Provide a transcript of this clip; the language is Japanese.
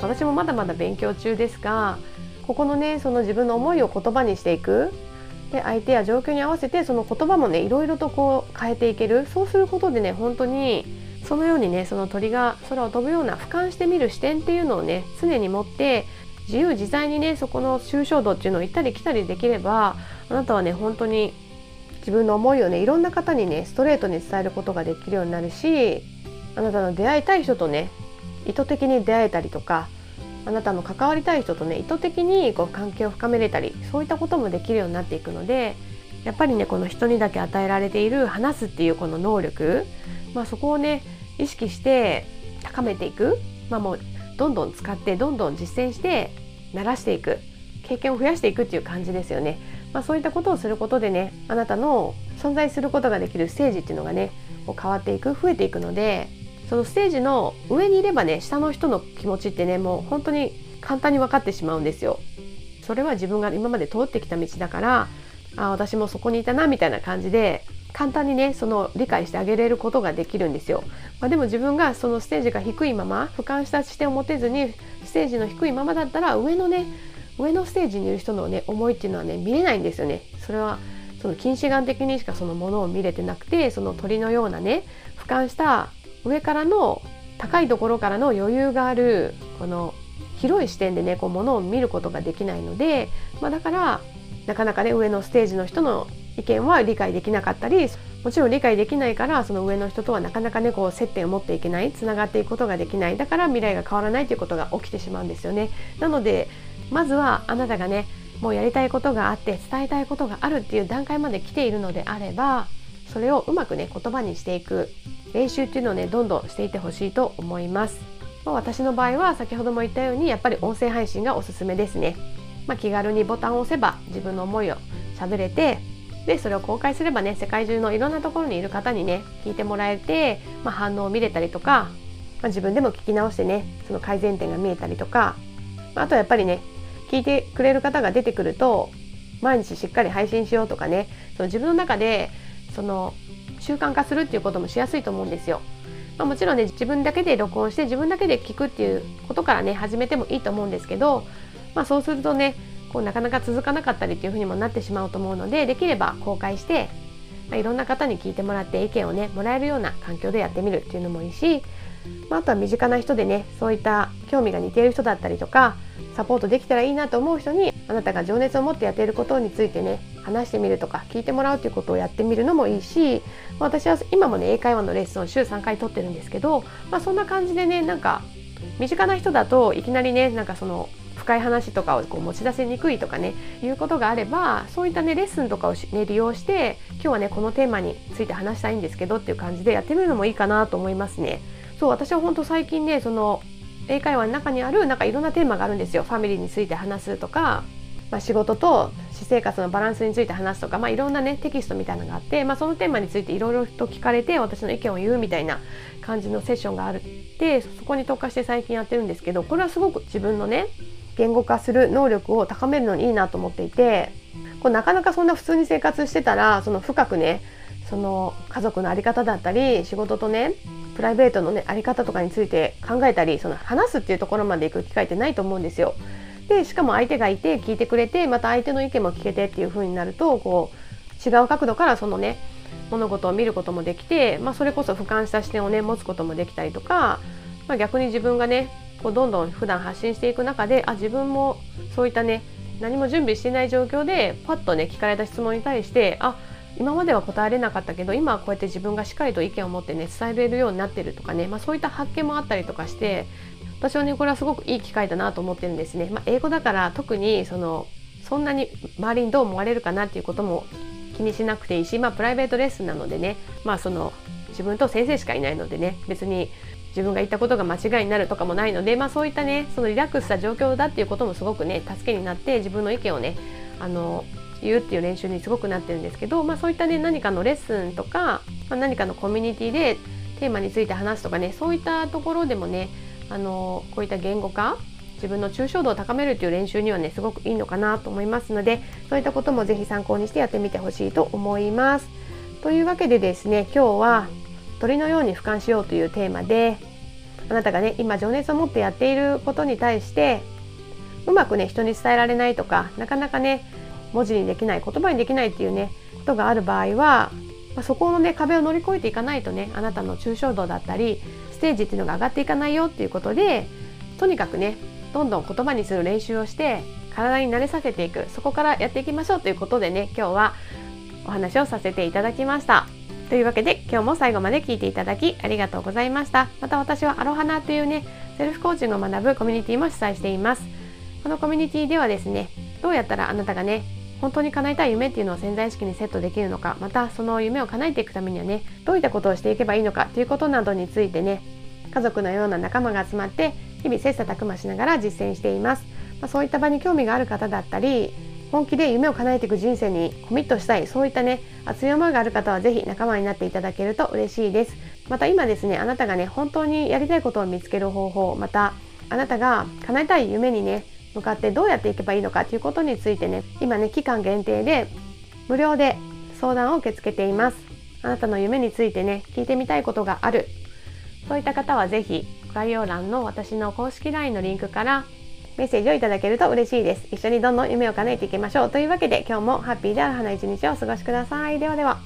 私もまだまだ勉強中ですがここのねその自分の思いを言葉にしていく。で相手や状況に合わせてその言葉もねいろいろとこう変えていける。そうすることでね本当にそのようにねその鳥が空を飛ぶような俯瞰してみる視点っていうのをね常に持って自由自在にねそこの抽象度っていうのを行ったり来たりできればあなたはね本当に自分の思いをねいろんな方にねストレートに伝えることができるようになるしあなたの出会いたい人とね意図的に出会えたりとかあなたの関わりたい人とね意図的にこう関係を深めれたりそういったこともできるようになっていくのでやっぱりねこの人にだけ与えられている話すっていうこの能力、まあ、そこをね意識して高めていく、まあ、もうどんどん使ってどんどん実践して慣らしていく経験を増やしていくっていう感じですよね。まあ、そういったことをすることでねあなたの存在することができるステージっていうのがね変わっていく増えていくのでそのステージの上にいればね下の人の気持ちってねもう本当に簡単に分かってしまうんですよ。それは自分が今まで通ってきた道だからあ私もそこにいたなみたいな感じで簡単にねその理解してあげれることができるんですよ。まあ、でも自分がそのステージが低いまま俯瞰した視点を持てずにステージの低いままだったら上のね上のステージにいる人のね思いっていうのはね見れないんですよね。それはその近視眼的にしかそのものを見れてなくてその鳥のようなね俯瞰した上からの高いところからの余裕があるこの広い視点でねこう物を見ることができないので、まあ、だからなかなかね上のステージの人の意見は理解できなかったりもちろん理解できないからその上の人とはなかなかねこう接点を持っていけないつながっていくことができないだから未来が変わらないということが起きてしまうんですよね。なのでまずはあなたがねもうやりたいことがあって伝えたいことがあるっていう段階まで来ているのであればそれをうまくね言葉にしていく練習っていうのをねどんどんしていてほしいと思います。まあ、私の場合は先ほども言ったようにやっぱり音声配信がおすすめですね。まあ、気軽にボタンを押せば自分の思いを喋れてでそれを公開すればね世界中のいろんなところにいる方にね聞いてもらえて、まあ、反応を見れたりとか、まあ、自分でも聞き直してねその改善点が見えたりとか、まあ、あとはやっぱりね聞いてくれる方が出てくると毎日しっかり配信しようとかねその自分の中でその習慣化するっていうこともしやすいと思うんですよ。まあ、もちろんね自分だけで録音して自分だけで聞くっていうことからね始めてもいいと思うんですけど、まあ、そうするとねこうなかなか続かなかったりっていうふうにもなってしまうと思うのでできれば公開して、まあ、いろんな方に聞いてもらって意見をねもらえるような環境でやってみるっていうのもいいし、まあ、あとは身近な人でねそういった興味が似ている人だったりとかサポートできたらいいなと思う人にあなたが情熱を持ってやっていることについてね話してみるとか聞いてもらうということをやってみるのもいいし私は今もね英会話のレッスンを週3回取ってるんですけど、まあ、そんな感じでねなんか身近な人だといきなりねなんかその深い話とかをこう持ち出せにくいとかねいうことがあればそういったねレッスンとかを、ね、利用して今日はねこのテーマについて話したいんですけどっていう感じでやってみるのもいいかなと思いますね。そう私は本当最近ねその英会話の中にあるなんかいろんなテーマがあるんですよ。ファミリーについて話すとか、まあ、仕事と私生活のバランスについて話すとか、まあ、いろんなねテキストみたいなのがあって、まあ、そのテーマについていろいろと聞かれて私の意見を言うみたいな感じのセッションがあるってそこに特化して最近やってるんですけどこれはすごく自分のね言語化する能力を高めるのにいいなと思っていてこうなかなかそんな普通に生活してたらその深くねその家族の在り方だったり仕事とねプライベートのね在り方とかについて考えたりその話すっていうところまで行く機会ってないと思うんですよ。でしかも相手がいて聞いてくれてまた相手の意見も聞けてっていう風になるとこう違う角度からそのね物事を見ることもできて、まあ、それこそ俯瞰した視点をね持つこともできたりとか、まあ、逆に自分がねこうどんどん普段発信していく中であ自分もそういったね何も準備していない状況でパッとね聞かれた質問に対してあ今までは答えれなかったけど今はこうやって自分がしっかりと意見を持ってね伝えれるようになってるとかね、まあ、そういった発見もあったりとかして私はねこれはすごくいい機会だなと思ってるんですね。まあ、英語だから特にそのそんなに周りにどう思われるかなっていうことも気にしなくていいし、まあ、プライベートレッスンなのでね、まあ、その自分と先生しかいないのでね別に自分が言ったことが間違いになるとかもないので、まあ、そういったねそのリラックスした状況だっていうこともすごくね助けになって自分の意見をねあの言うっていう練習にすごくなってるんですけど、まあ、そういったね何かのレッスンとか、まあ、何かのコミュニティでテーマについて話すとかねそういったところでもねあのこういった言語化自分の抽象度を高めるっていう練習にはねすごくいいのかなと思いますのでそういったこともぜひ参考にしてやってみてほしいと思います。というわけでですね今日は鳥のように俯瞰しようというテーマであなたがね今情熱を持ってやっていることに対してうまくね人に伝えられないとかなかなかね文字にできない言葉にできないっていうねことがある場合は、まあ、そこのね壁を乗り越えていかないとねあなたの抽象度だったりステージっていうのが上がっていかないよっていうことでとにかくねどんどん言葉にする練習をして体に慣れさせていくそこからやっていきましょうということでね今日はお話をさせていただきました。というわけで今日も最後まで聞いていただきありがとうございました。また私はアロハナというねセルフコーチングを学ぶコミュニティも主催しています。このコミュニティではですねどうやったらあなたがね本当に叶えたい夢っていうのを潜在意識にセットできるのかまたその夢を叶えていくためにはねどういったことをしていけばいいのかということなどについてね家族のような仲間が集まって日々切磋琢磨しながら実践しています、まあ、そういった場に興味がある方だったり本気で夢を叶えていく人生にコミットしたいそういったね熱い思いがある方は是非仲間になっていただけると嬉しいです。また今ですねあなたがね本当にやりたいことを見つける方法またあなたが叶えたい夢にね向かってどうやっていけばいいのかということについてね今ね期間限定で無料で相談を受け付けています。あなたの夢についてね聞いてみたいことがある。そういった方は是非概要欄の私の公式 LINE のリンクからメッセージをいただけると嬉しいです。一緒にどんどん夢を叶えていきましょう。というわけで今日もハッピーである花一日をお過ごしください。ではでは。